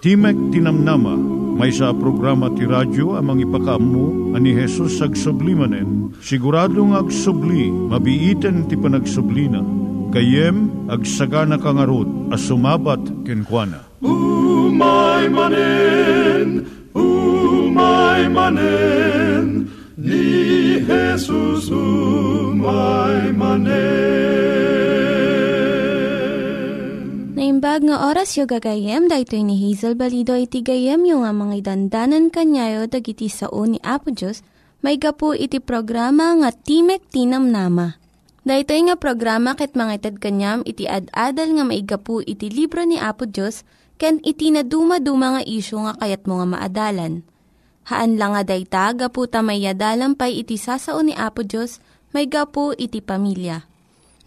Timek Tinamnama, may sa programa ti radyo amang ipakaammo ani Jesus ag sublimanen. Siguradong ag subli, mabiiten ti panagsublina. Kayem ag sagana kangarot as sumabat kenkwana. Umay manen, umay manen, ni Jesus umay manen. Naimbag nga oras yung gagayem, dahil ni Hazel Balido iti gayem yung nga mga dandanan kanyayo dagiti sao ni Apo Diyos, may gapu iti programa nga Timek Tinam Nama. Dahil nga programa ket mga itad kanyam iti ad-adal nga maigapu iti libro ni Apo Diyos, ken iti na dumaduma nga isyo nga kayat mo nga maadalan. Haan lang nga dayta, gapu tamay pay iti sasao ni Apo Diyos, may gapu iti pamilya.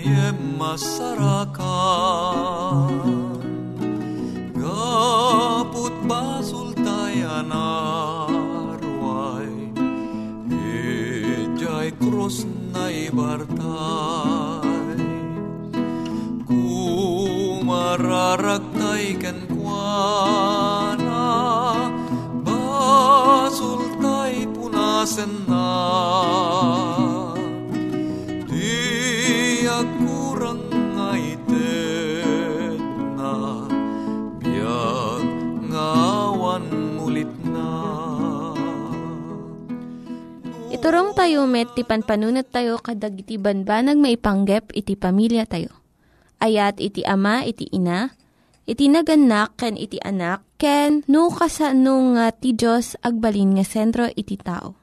agayem masarakan, gaput basul tayo narway, ijay krus na ibartay, kumararagtay kan kwa na, basul tay punasen na, Tayo met, ti panpanunat tayo kadag iti banbanag maipanggep iti pamilya tayo. Ayat iti ama, iti ina, iti naganak, ken iti anak, ken no kasano nga ti Diyos agbalin nga sentro iti tao.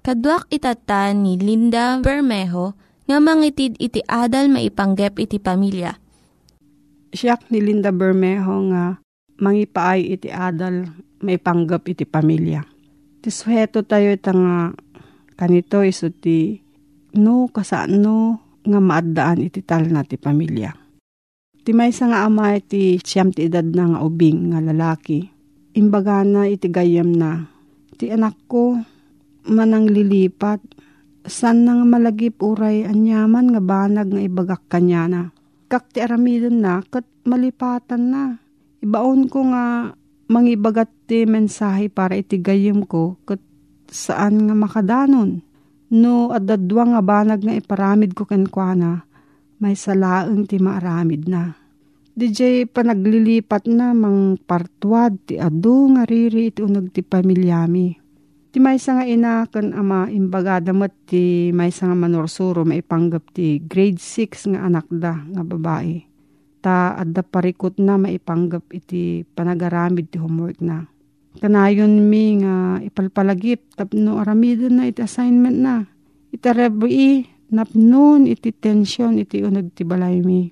Kaduak itata ni Linda Bermejo nga mangitid iti adal maipanggep iti pamilya. Siyak ni Linda Bermejo nga mangipaay iti adal may panggap iti pamilya. Ti suheto tayo ita nga kanito iso ti no kasano nga maaddaan iti tal na ti pamilya. Ti maysa nga ama iti siyam ti edad na nga ubing nga lalaki. Imbaga na iti gayam na. Ti anak ko manang lilipat. San nga malagip uray anyaman nga banag nga ibagak kanya na. Kak ti aramidon na kat malipatan na. Ibaon ko nga mangibagat ti mensahe para iti gayam ko kat saan nga makadanon. No adadwa nga banag nga iparamid ko kenkwana may salaeng ti maaramid na. DJ panaglilipat na mang partwad ti adu nga riri iti unag ti pamilyami. Ti maysa nga ina ken ama imbagada met ti maysa nga manorsuro maipanggap ti grade 6 nga anak da nga babae. Ta adda parikot na maipanggap iti panagaramid ti homework na. Kanayon mi nga ipalpalagip tapno aramidon na iti assignment na. Itarebi napnon iti tensyon iti unag ti balay mi.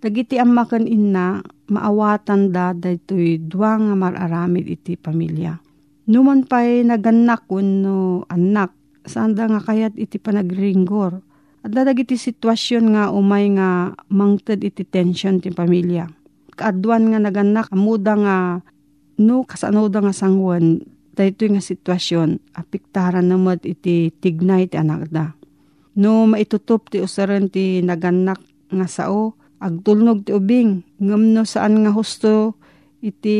Dagiti amakan inna, maawatan da daytoy dua nga mararamid iti pamilya. Numan pa'y naganak no anak, saan da nga kayat iti panagringgor. At dagiti sitwasyon nga umay nga mangted iti tensyon ti pamilya. Kaadwan nga naganak, amuda nga no kasano da nga sangwan, dayto nga sitwasyon apiktaran namat iti tignay ti anak da. No maitutup ti usaran ti naganak nga sao agtulnog ti ubing ngem no saan nga husto iti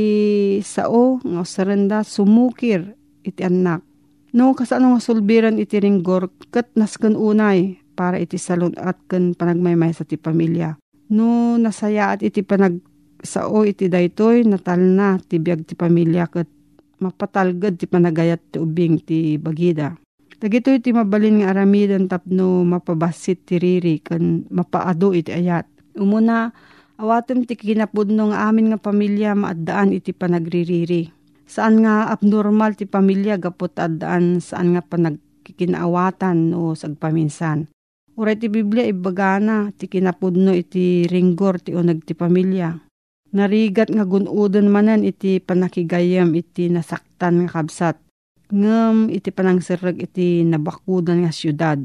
sao nga usaran da sumukir iti anak. No kasano nga sulbiran iti ringgor kat nasken unay para iti salon at ken panagmaymay sa ti pamilya. No nasaya at iti panag sao iti daytoy natal na ti biag ti pamilya ket mapatalgad ti panagayat ti ubing ti bagida. Dagitoy ti mabalin nga aramidan tapno mapabasit ti riri kan mapaado iti ayat. Umuna, awatem ti kinapudno nga amin nga pamilya maaddaan iti panagririri. Saan nga abnormal ti pamilya gapot addaan saan nga panagkikinaawatan o sagpaminsan. Uray ti Biblia ibagana ti kinapudno iti ringgor ti unag ti pamilya Narigat nga gunudan manan iti panakigayam iti nasaktan nga kabsat. Ngem iti panangsirag iti nabakudan nga syudad.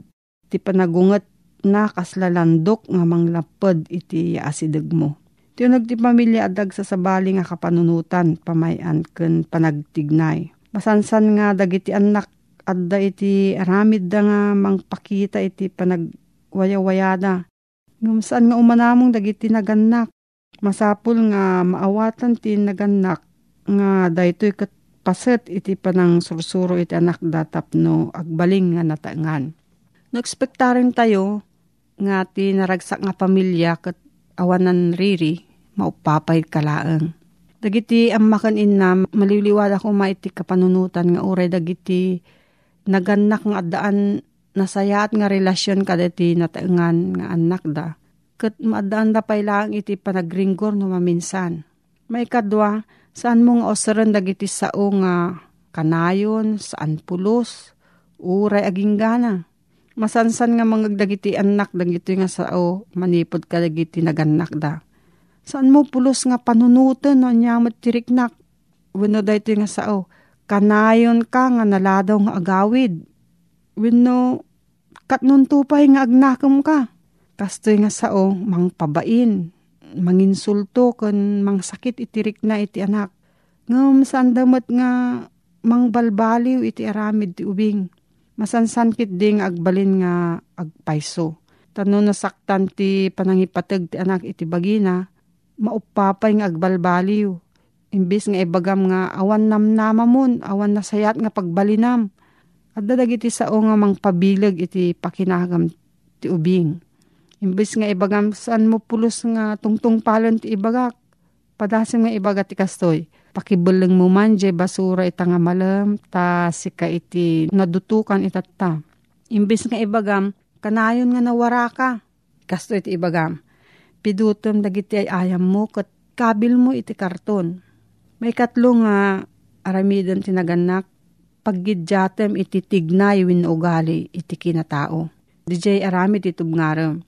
Iti panagungat na kaslalandok nga manglapad iti asideg mo. Iti ti pamilya adag sa sabali nga kapanunutan pamayan ken panagtignay. Masansan nga dagiti anak adda iti aramid da nga mangpakita iti panagwayawayada. Ngum saan nga umanamong dagiti naganak Masapul nga maawatan ti naganak nga daytoy kat paset iti panang sursuro iti anak datap no agbaling nga natangan. Nagspektarin tayo nga ti naragsak nga pamilya kat awanan riri maupapay kalaang. Dagiti ammakan inna maliliwala ko maiti kapanunutan nga uray dagiti naganak nga daan nasayaat nga relasyon kadati nataengan nga anak da kat maadaan da pay lang iti panagringgor no maminsan. May kadwa, saan mo nga osaran dagiti sao nga kanayon, saan pulos, uray aging gana. Masansan nga mga dagiti anak dagiti nga sao manipod ka dagiti naganak da. Saan mo pulos nga panunutan no nyamat tiriknak. Wano da ito nga sao, kanayon ka nga naladaw nga agawid. Wano katnuntupay nga agnakam ka Kastoy nga sao, mang pabain, manginsulto kan mang sakit itirik na iti anak. Ngam saan damat nga mang balbaliw iti aramid ti ubing. Masansankit ding agbalin nga agpaiso. Tano nasaktan ti panangipatag ti anak iti bagina, maupapay nga agbalbaliw. Imbis nga ibagam nga awan namnama mon, awan nasayat nga pagbalinam. At dadag iti sao nga mang pabilag iti pakinagam ti ubing Imbis nga ibagam saan mo pulos nga tungtung palon ti ibagak. Padasim nga ibagat ti kastoy. Pakibuleng mo man basura ita nga malam ta sika iti nadutukan itatta. Imbis nga ibagam kanayon nga nawara ka. Kastoy iti ibagam. Pidutom dagiti ay ayam mo kat kabil mo iti karton. May katlo nga aramidan tinaganak paggidyatem iti tignay win ugali iti kinatao. DJ aramid iti tubngarem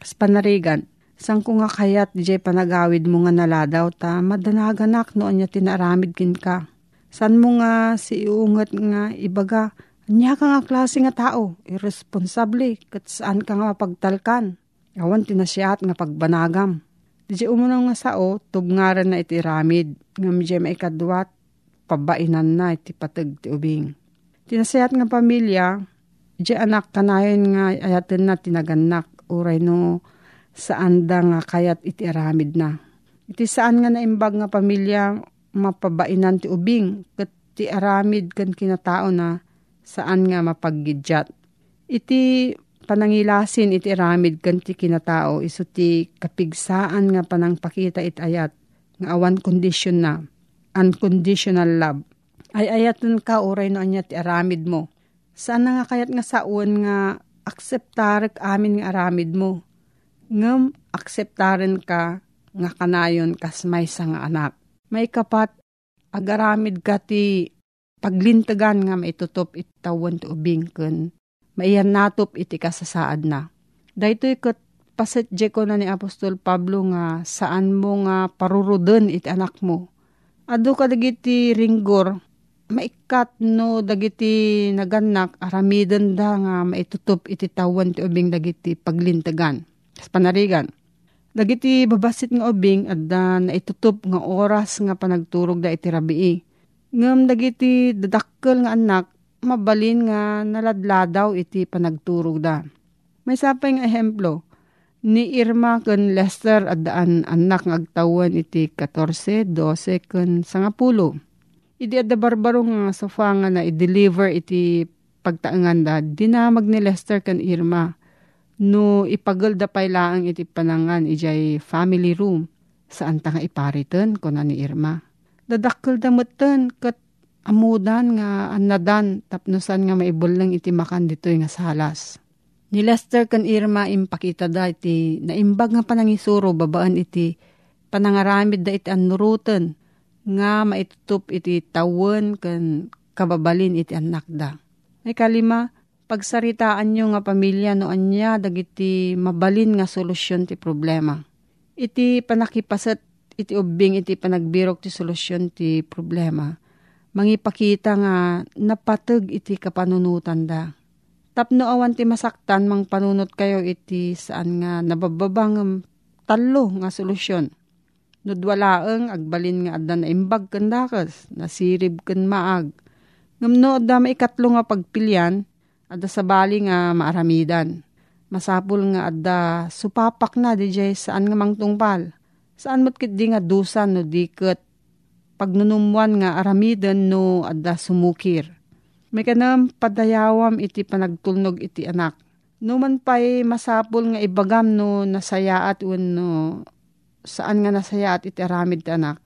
Kas panarigan, sang ko nga kayat di panagawid mo nga naladaw ta, madanaganak no anya tinaramid kin ka. San mo nga si iungat nga ibaga, anya ka nga klase nga tao, irresponsable, kat saan ka nga mapagtalkan. Awan tinasyaat nga pagbanagam. Di umunang nga sao, tubngaran na iti ramid, nga medyo maikadwat, pabainan na iti patag ti ubing. Tinasayat nga pamilya, di anak kanayon nga ayatin na tinaganak, uray no saan da nga kayat iti aramid na. Iti saan nga naimbag nga pamilya mapabainan ti ubing kat ti aramid kan kinatao na saan nga mapaggidyat. Iti panangilasin iti aramid kan ti kinatao iso ti kapigsaan nga panangpakita it ayat nga awan kondisyon na unconditional love. Ay ayaton ka uray no anya ti aramid mo. Saan nga kayat nga saon nga akseptarek amin nga aramid mo. Ngem, akseptaren ka nga kanayon kas may nga anak. May kapat, agaramid ka ti paglintagan nga maitutop itawan ti ubing kun maiyan natop iti kasasaad na. Daytoy kat paset ko na ni Apostol Pablo nga saan mo nga paruruden iti anak mo. Ado ka dagiti ringgor maikat no dagiti naganak aramiden da nga maitutup iti tawan ti ubing dagiti paglintagan. Kas panarigan. Dagiti babasit nga ubing at da naitutup nga oras nga panagturog da iti rabii. Ngam dagiti dadakkel nga anak, mabalin nga naladladaw iti panagturog da. May sapay nga ehemplo, ni Irma ken Lester at daan anak nga agtawan iti 14, 12 ken 10. Idi adda barbaro nga sofa nga na i-deliver iti pagtaangan da, dinamag ni Lester ken Irma. No ipagol da pay laang iti panangan ijay family room. Saan ta nga iparitan ko na ni Irma. Dadakkel da meten kat amudan nga anadan tapnosan nga maibulang iti makan ditoy nga salas. Ni Lester kan Irma impakita da iti naimbag nga panangisuro babaan iti panangaramid da iti anuruten nga maitutup iti tawon kan kababalin iti anak da. Ay kalima, pagsaritaan nyo nga pamilya no anya dagiti mabalin nga solusyon ti problema. Iti panakipasat iti ubing iti panagbirok ti solusyon ti problema. Mangipakita nga napatag iti kapanunutan da. Tapno awan ti masaktan mang panunot kayo iti saan nga nabababang talo nga solusyon Nudwalaeng agbalin nga adda na imbag ken dakas, nasirib ken maag. Ngumno adda maikatlo nga pagpilyan, adda sa bali nga maaramidan. Masapul nga adda supapak na di jay saan nga mangtungpal. Saan mo't kit di nga dusan no diket pagnunumuan nga aramidan no adda sumukir. May kanam padayawam iti panagtulnog iti anak. No man pa'y masapul nga ibagam no nasayaat un no saan nga nasaya at iti aramid ti anak.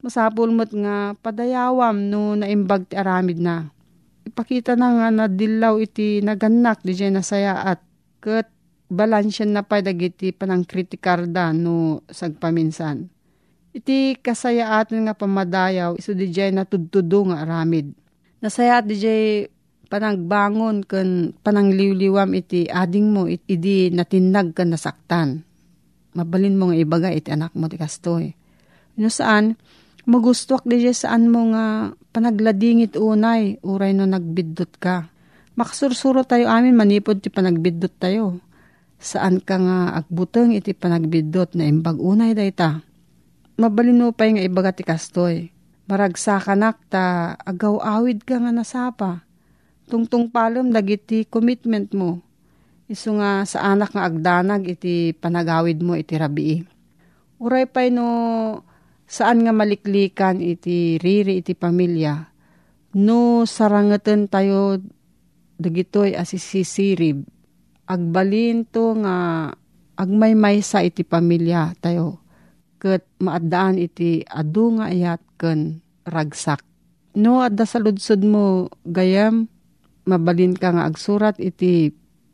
Masapul mo't nga padayawam no naimbag ti aramid na. Ipakita na nga na dilaw iti naganak di nasaya at kat balansyan na pa dagiti panang kritikarda no sagpaminsan. Iti kasayaat nga pamadayaw iso di jay natudtudo nga aramid. Nasaya at di panagbangon kan panangliwliwam iti ading mo iti natinag kan nasaktan mabalin mo nga ibaga iti anak mo ti kastoy. No saan, magustwak di saan mo nga panagladingit unay, uray no nagbiddot ka. Makasursuro tayo amin, manipod ti panagbiddot tayo. Saan ka nga agbuteng iti panagbiddot na imbag unay dayta. Mabalin mo pa nga ibaga ti kastoy. Maragsakan ta agaw awid ka nga nasapa. Tungtung palom dagiti commitment mo Isu nga sa anak nga agdanag iti panagawid mo iti rabii. Uray pay no saan nga maliklikan iti riri iti pamilya. No sarangeten tayo dagitoy asisisirib. Agbalin to nga agmay sa iti pamilya tayo. Kat maadaan iti adu nga ayat ken ragsak. No adda sa mo gayam mabalin ka nga agsurat iti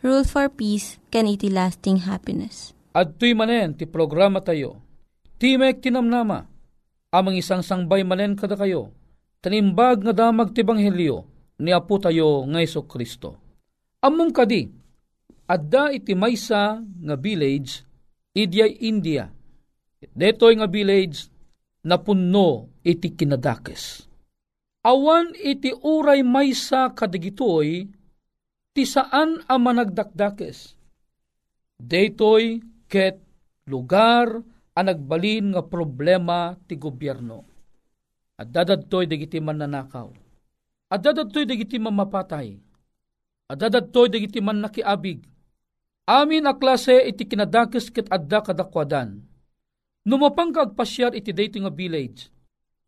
rule for peace, can iti lasting happiness. At tuy manen ti programa tayo, ti mek tinamnama, amang isang sangbay manen kada kayo, tanimbag nga damag ti banghelyo, ni Apo tayo nga Iso Kristo. Among kadi, adda iti maysa nga village, idyay India. Detoy nga village, napunno iti kinadakes. Awan iti uray maysa kadigitoy ti saan a managdakdakes. Daytoy ket lugar a nagbalin nga problema ti gobyerno. At dadadtoy dagiti man nanakaw. At dadadtoy dagiti man mapatay. At dadadtoy dagiti man nakiabig. Amin a klase iti kinadakes ket adda kadakwadan. Numapang kagpasyar iti dayto nga village.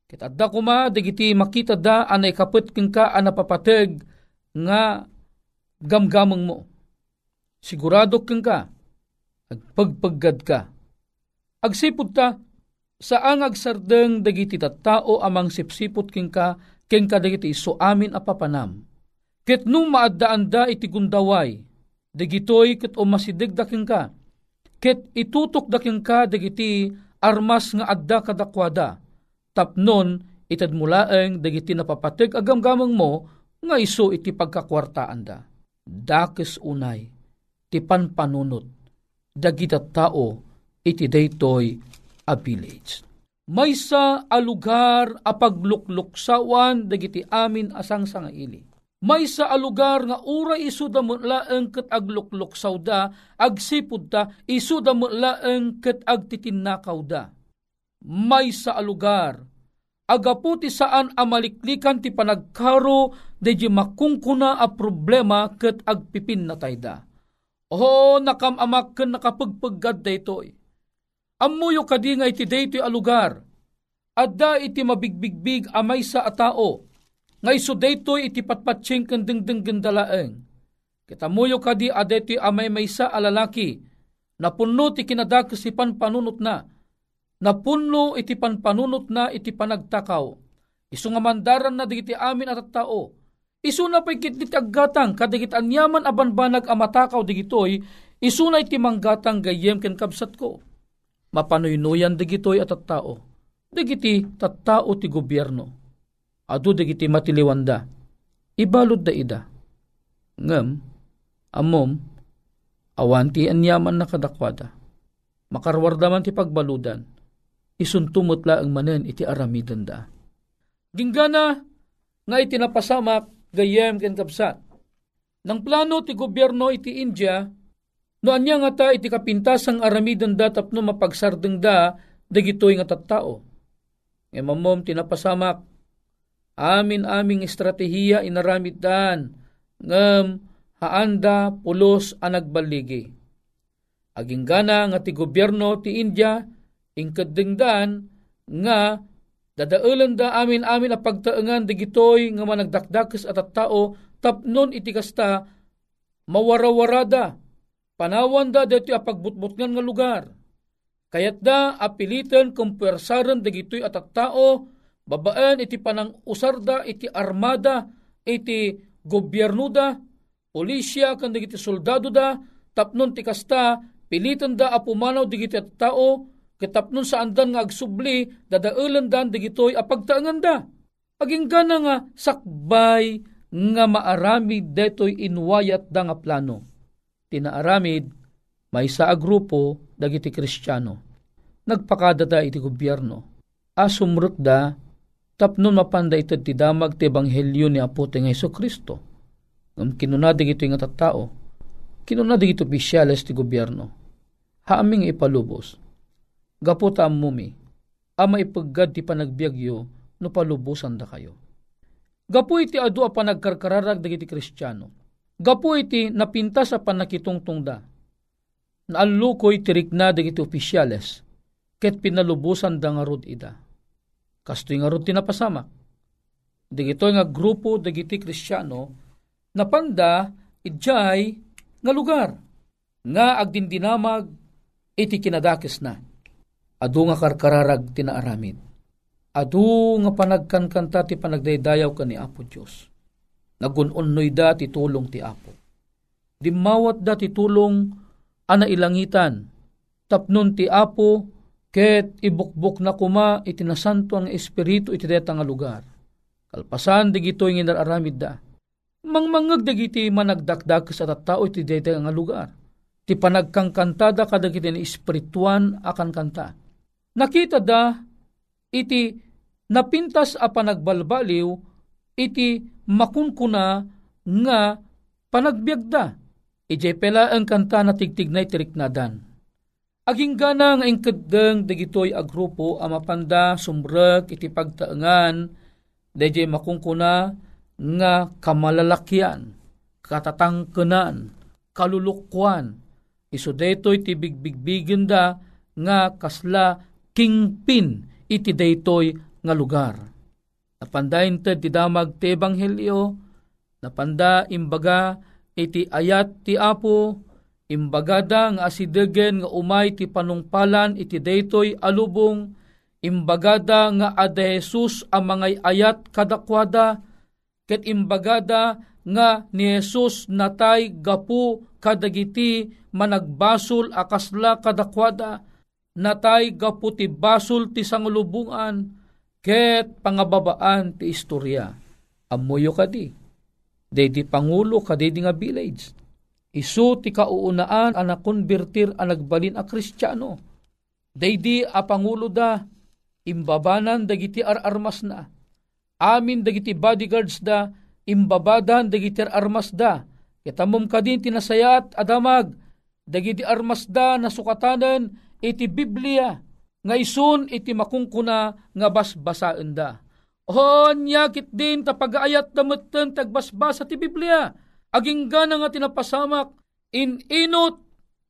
Ket adda kuma dagiti makita da anay kapet ken ka anapapateg nga gamgamang mo. Sigurado kang ka, agpagpaggad ka. Agsipod ta, saan agsardeng dagiti tao amang sipsipot king ka, king ka dagiti iso amin apapanam. Ket nung maadaan da iti gundaway, dagitoy ket umasidig daking ka, ket itutok daking ka dagiti armas nga adda kadakwada, tapnon itad mulaeng dagiti napapatig agamgamang mo, nga iso iti pagkakwartaan da. Dakes unay, ti panpanunot, dagita tao, iti daytoy a village. Maysa a lugar a paglukluksawan dagiti amin asang sangaili. Maysa a lugar nga ura isu da laeng ket aglukluksaw da, agsipud ta isu da laeng ket agtitinakaw da. Maysa a lugar agaputi saan amaliklikan ti panagkaro deji makungkuna a problema ket agpipin na tayda. O nakamamak ken nakapagpaggad daytoy. Ammuyo kadi nga iti daytoy a lugar. Adda iti mabigbigbig amay sa atao. Nga iso daytoy iti patpatsing ken dengdeng gendalaeng. Kitamuyo kadi adeti amay maysa a lalaki. Napunno ti kinadakes si panpanunot na napunno iti panpanunot na iti panagtakaw. Isu nga mandaran na digiti amin at tao. Isu na pa'y kitlit aggatang kadigit anyaman abanbanag amatakaw digitoy, isu na iti manggatang gayem ken kabsat ko. Mapanuynuyan digitoy at tao. Digiti tattao ti gobyerno. Adu digiti matiliwanda. Ibalod da ida. Ngem, amom, awanti anyaman na kadakwada. Makarwardaman ti pagbaludan isuntumot ang manen iti aramidan da. Ginggana nga iti napasamak gayem ken kapsat. Nang plano ti gobyerno iti India, no anya nga ta iti kapintasang aramidan da tapno mapagsardeng da dagitoy nga tattao. E mamom tinapasamak amin aming estratehiya inaramid dan ngem haanda pulos anagbaligi. Aging gana nga ti gobyerno ti India ingkadingdan nga dadaulan da amin amin a pagtaengan digitoy nga managdakdakes at at tao tapnon iti kasta mawarawarada. Panawan da dito a pagbutbutngan nga lugar. Kayat da apilitan kumpersaran digitoy at at tao babaan iti panang usarda iti armada iti gobyerno da polisya kan digiti soldado da tapnon ti kasta pilitan da apumanaw digiti at tao Kitapnon sa andan nga agsubli, dadaulan dan digitoy apagtaangan da. Aging gana nga sakbay nga maaramid detoy inwayat da nga plano. Tinaaramid, may sa grupo dagiti kristyano. Nagpakadata iti gobyerno. Asumrut da, tapnon mapanda ito ti damag ti ebanghelyo ni Apo ti nga Kristo. Ngam kinunadig ito nga tattao, kinunadig ito opisyales ti gobyerno. Haaming ipalubos Gaputa mumi, ama ipaggad ti panagbiagyo no palubusan da kayo. Gapu iti adu a panagkarkararag dagiti kristyano. Gapu iti napinta sa panakitungtung da. Naalukoy tirik na dagiti opisyales, ket pinalubusan da nga rod ida. Kastoy nga rod tinapasamak. Dagito nga grupo dagiti kristyano, napanda idjay nga lugar, nga agdindinamag iti kinadakis na Adu nga karkararag tinaaramid. Adu nga panagkankanta ti panagdaydayaw ka ni Apo Diyos. Nagununnoy da ti tulong ti Apo. Dimawat da ti tulong ana ilangitan. Tapnon ti Apo ket ibukbuk na kuma iti nasanto ang espiritu iti nga lugar. Kalpasan digito yung inararamid da. Mangmangag dagiti managdakdak sa tattao iti nga lugar. Ti panagkangkantada kadagiti ni espirituan akan kanta Nakita da iti napintas a panagbalbaliw iti makunkuna nga panagbiagda. Ijay pela ang kanta na tigtig na itiriknadan. Aging gana nga ingkadeng digitoy a grupo a mapanda sumrek iti pagtaengan dayjay makungkuna nga kamalalakyan, katatangkenan, kalulukwan, iso daytoy ti bigbigbigen da nga kasla kingpin iti daytoy nga lugar. Napandayin ti damag ti ebanghelyo, napanda imbaga iti ayat ti Apo, imbagada nga asidegen nga umay ti panungpalan iti daytoy alubong, imbagada nga ada Jesus ang mga ayat kadakwada, ket imbagada nga ni Jesus natay gapu kadagiti managbasol akasla kadakwada, natay gapu ti basol ti sangulubungan, ket pangababaan ti istorya. Amuyo kadi, day di pangulo kadi di nga village. Isu ti kauunaan ang nakonvertir ang nagbalin a kristyano. Day a pangulo da, imbabanan dagiti ararmas na. Amin dagiti bodyguards da, imbabadan dagiti ararmas da. Kitamom kadin tinasayat adamag, dagiti armas da na sukatanen iti Biblia, nga isun iti makungkuna nga basbasaan da. O nyakit din tapag-ayat damutten tagbasbasa ti Biblia. Aging gana nga tinapasamak, in inot,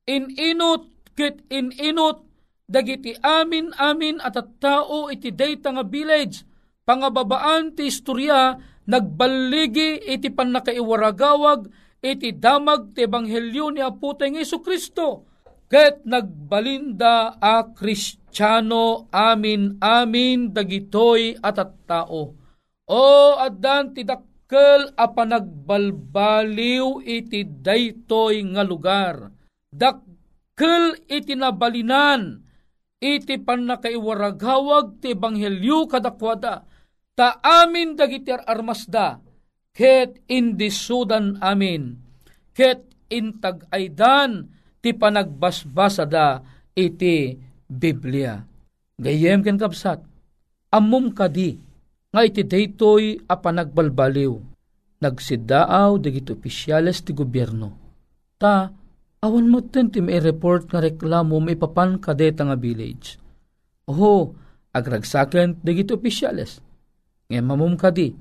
in inot, kit in inot, dagiti amin amin at at tao iti data nga village, pangababaan ti istorya, nagbaligi iti panakaiwaragawag, iti damag ti ebanghelyo ni Aputay ng Iso Kristo, ket nagbalinda a Kristo Tiyano amin amin dagitoy at at tao. O addan ti dakkel a panagbalbaliw iti daytoy nga lugar. Dakkel iti nabalinan iti panakaiwaragawag ti ebanghelyo kadakwada. Ta amin dagiti armasda ket indisudan amin ket intag-aydan ti panagbasbasada iti Biblia. Gayem ken kapsat, amum kadi, nga iti daytoy a panagbalbaliw. Nagsidaaw dagiti opisyales ti gobyerno. Ta, awan mo ten ti report nga reklamo may papan kadeta nga village. Oho, agragsaken dagiti opisyales. Ngayon mamum kadi,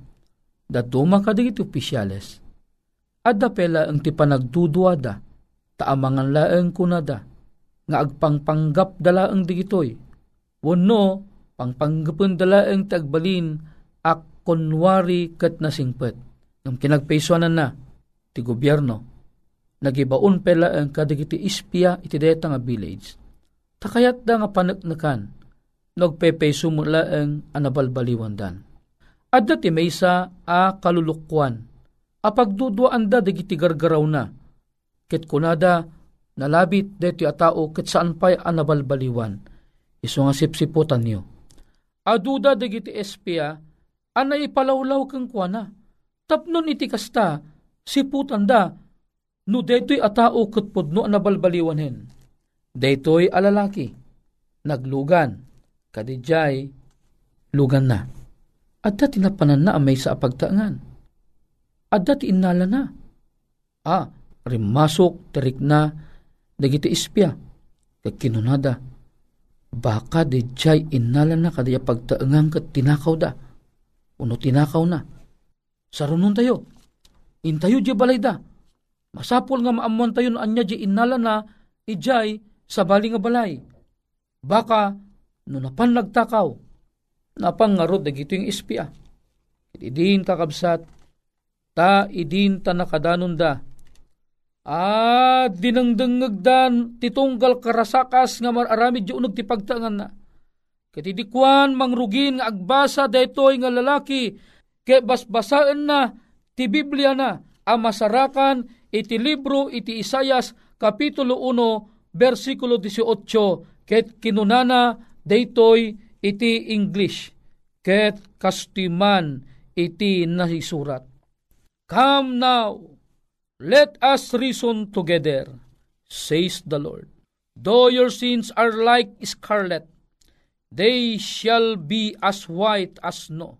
daduma ka dagiti opisyales. Adda pela ang ti panagduduada, taamangan laeng kunada nga agpangpanggap dala ang digitoy. Wano, pangpanggapon dala ang tagbalin ak kunwari kat nasingpet. Ng kinagpaisonan na, ti gobyerno, nagibaon pela ang kadigiti ispia iti deta nga village. Takayat da nga panaknakan, nagpepeso mula ang anabalbaliwan dan. Adda ti maysa a kalulukwan, apagduduan da digiti gargaraw na, ket kunada nalabit deti a tao ket saan pa'y anabalbaliwan. Iso nga sipsiputan niyo. Aduda dagiti espia, anay ipalawlaw kang kuana. Tapnon iti kasta, siputan da, no deto'y a tao ket pudno anabalbaliwan hen. Deto'y alalaki, naglugan, kadijay, lugan na. At dati tinapanan na amay sa apagtaangan. At dati na. Ah, rimasok, terik na, dagiti ispya. Kag kinunada, baka di jay inala na kadaya pagtaangang kat tinakaw da. Uno tinakaw na. Sarunon tayo. Intayo di balay da. Masapol nga maamuan tayo na anya di inala na ijay sa bali nga balay. Baka no napan nagtakaw, napangarod dagito yung ispya. Idin kakabsat, ta idin ta nakadanon da, Ah, dinangdangagdan titunggal karasakas nga mararami di unog ti pagtangan na. Katidikwan mangrugin nga agbasa daytoy nga lalaki kay basbasaan na ti Biblia na ang masarakan iti libro iti Isayas kapitulo 1 versikulo 18 ket kinunana daytoy iti English ket kastiman iti nasisurat. Come now, Let us reason together, says the Lord. Though your sins are like scarlet, they shall be as white as snow.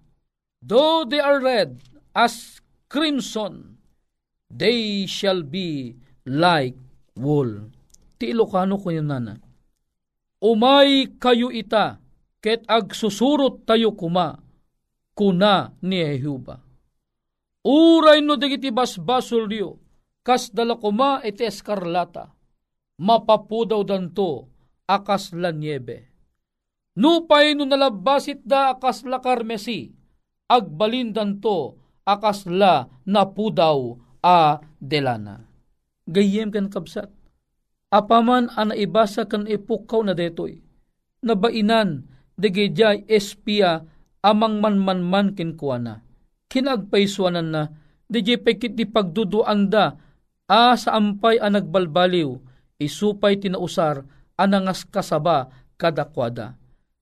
Though they are red as crimson, they shall be like wool. Ti Ilocano ko yun nana. Umay kayo ita, ket agsusurot tayo kuma, kuna ni Jehuba. Uray no digiti basbasol diyo, kas dalakuma iti eskarlata, mapapudaw danto akas la niebe. Nupay no nalabasit da akas la karmesi, agbalin danto akas la napudaw a delana. Gayem kan kabsat. Apaman ang naibasa kan ipukaw na detoy. Nabainan, dagijay espiya amang manmanman kinkuana. Kinagpaiswanan na, DJ pekit di pagduduan da, a sa ampay ang nagbalbaliw, isupay tinausar, anangas kasaba kadakwada.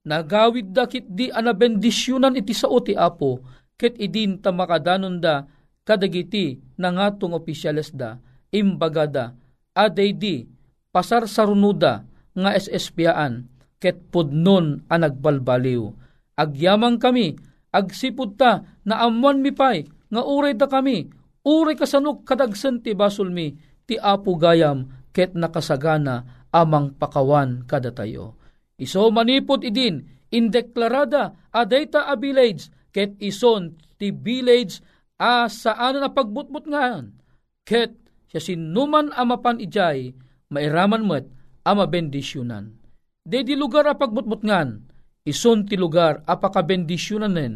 Nagawid dakit di anabendisyonan iti sao ti apo, ket idin tamakadanon da, kadagiti nangatong opisyales da, imbagada, aday di, pasar sarunuda, nga SSPaan, ket pudnon ang nagbalbaliw. Agyamang kami, agsipud ta, na amuan mi pay, nga uray da kami, uray kasanok kadagsan ti basol mi, ti apo gayam, ket nakasagana amang pakawan kada tayo. Iso manipot idin, indeklarada adayta a village, ket ison ti village a saan na pagbutbut ngayon. Ket siya sinuman amapan ijay, mairaman met ama bendisyonan. De di lugar a pagbutbut ngan, ison ti lugar a pakabendisyonan nen,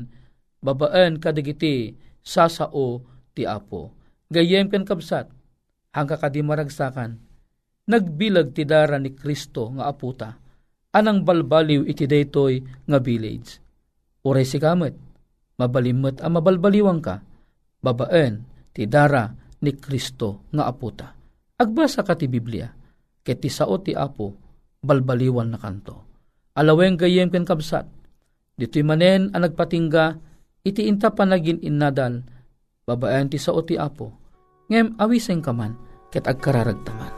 babaan kadagiti sasao ti Apo. Gayem ken kabsat, hangga kadi maragsakan, nagbilag ti dara ni Kristo nga aputa, anang balbaliw iti daytoy nga village. Uray si kamet, mabalimot ang mabalbaliwang ka, babaen ti dara ni Kristo nga aputa. Agbasa ka ti Biblia, ket ti sao ti Apo, balbaliwan na kanto. Alaweng gayem ken kabsat, dito'y manen ang nagpatingga iti inta panagin innadal, babayan ti sao ti apo, ngem awiseng kaman, ket agkararagtaman.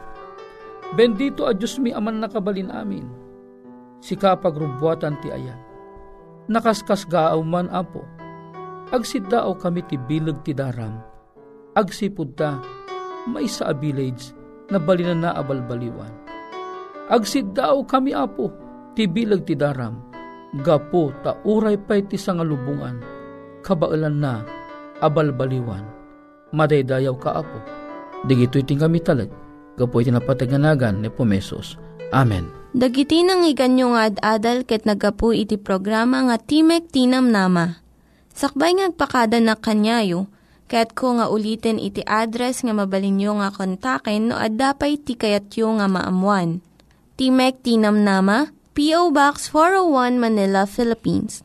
Bendito a Diyos mi aman nakabalin amin, sika pagrubwatan ti ayan. Nakaskas gaaw man apo, agsidaaw kami ti bilag ti daram, agsipud ta, may sa village na balinan na abalbaliwan. Agsidaaw kami apo, ti bilag ti daram, gapo ta uray pay ti sangalubungan, kabailan na, abalbaliwan, madaydayaw ka apo. Digito'y ting kami talag, gapoy tinapataganagan ni Pumesos. Amen. Dagiti nang iganyo nga ad-adal ket nagapu iti programa nga Timek Tinam Nama. Sakbay ngagpakada na kanyayo, ket ko nga ulitin iti address nga mabalinyo nga kontaken no ad-dapay tikayatyo nga maamuan. Timek Tinam Nama, P.O. Box 401 Manila, Philippines.